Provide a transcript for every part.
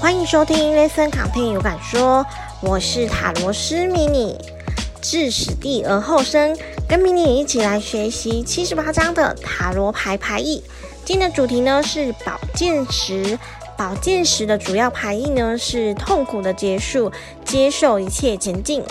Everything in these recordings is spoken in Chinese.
欢迎收听 ListenContent 有感说，我是塔罗师迷你，置死地而后生，跟迷你一起来学习七十八张的塔罗牌牌意。今天的主题呢是宝剑十，宝剑十的主要牌意呢是痛苦的结束，接受一切前进。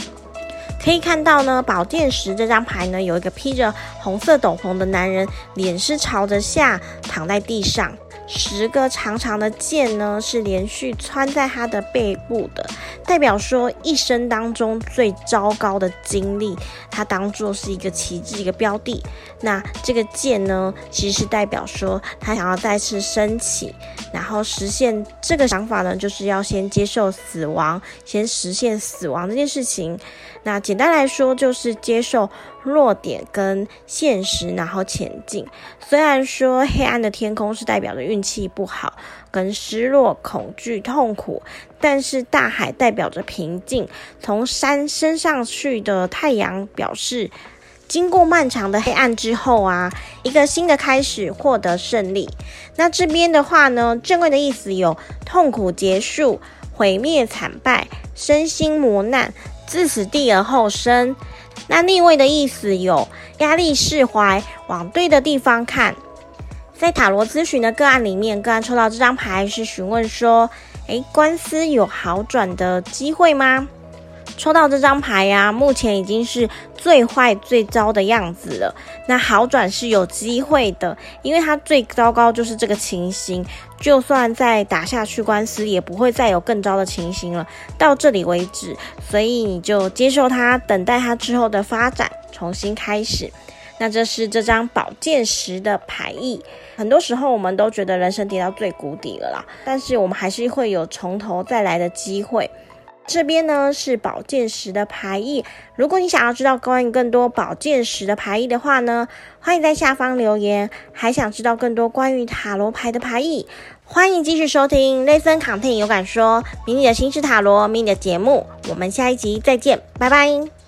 可以看到呢，宝剑十这张牌呢有一个披着红色斗篷的男人，脸是朝着下躺在地上。十个长长的剑呢，是连续穿在他的背部的，代表说一生当中最糟糕的经历，他当做是一个旗帜，一个标的。那这个剑呢，其实是代表说他想要再次升起，然后实现这个想法呢，就是要先接受死亡，先实现死亡这件事情。那简单来说，就是接受弱点跟现实，然后前进。虽然说黑暗的天空是代表着运气不好、跟失落、恐惧、痛苦，但是大海代表着平静。从山升上去的太阳表示，经过漫长的黑暗之后啊，一个新的开始，获得胜利。那这边的话呢，正位的意思有痛苦结束、毁灭惨败、身心磨难。自死地而后生，那逆位的意思有压力释怀，往对的地方看。在塔罗咨询的个案里面，个案抽到这张牌是询问说：诶，官司有好转的机会吗？抽到这张牌呀、目前已经是最坏、最糟的样子了。那好转是有机会的，因为它最糟糕就是这个情形，就算再打下去官司，也不会再有更糟的情形了。到这里为止，所以你就接受它，等待它之后的发展，重新开始。那这是这张宝剑十的牌意。很多时候我们都觉得人生跌到最谷底了啦，但是我们还是会有从头再来的机会。这边呢是宝剑十的牌意。如果你想要知道关于更多宝剑十的牌意的话呢，欢迎在下方留言。还想知道更多关于塔罗牌的牌意，欢迎继续收听雷森康泰有感说迷你的心事塔罗迷你的节目。我们下一集再见，拜拜。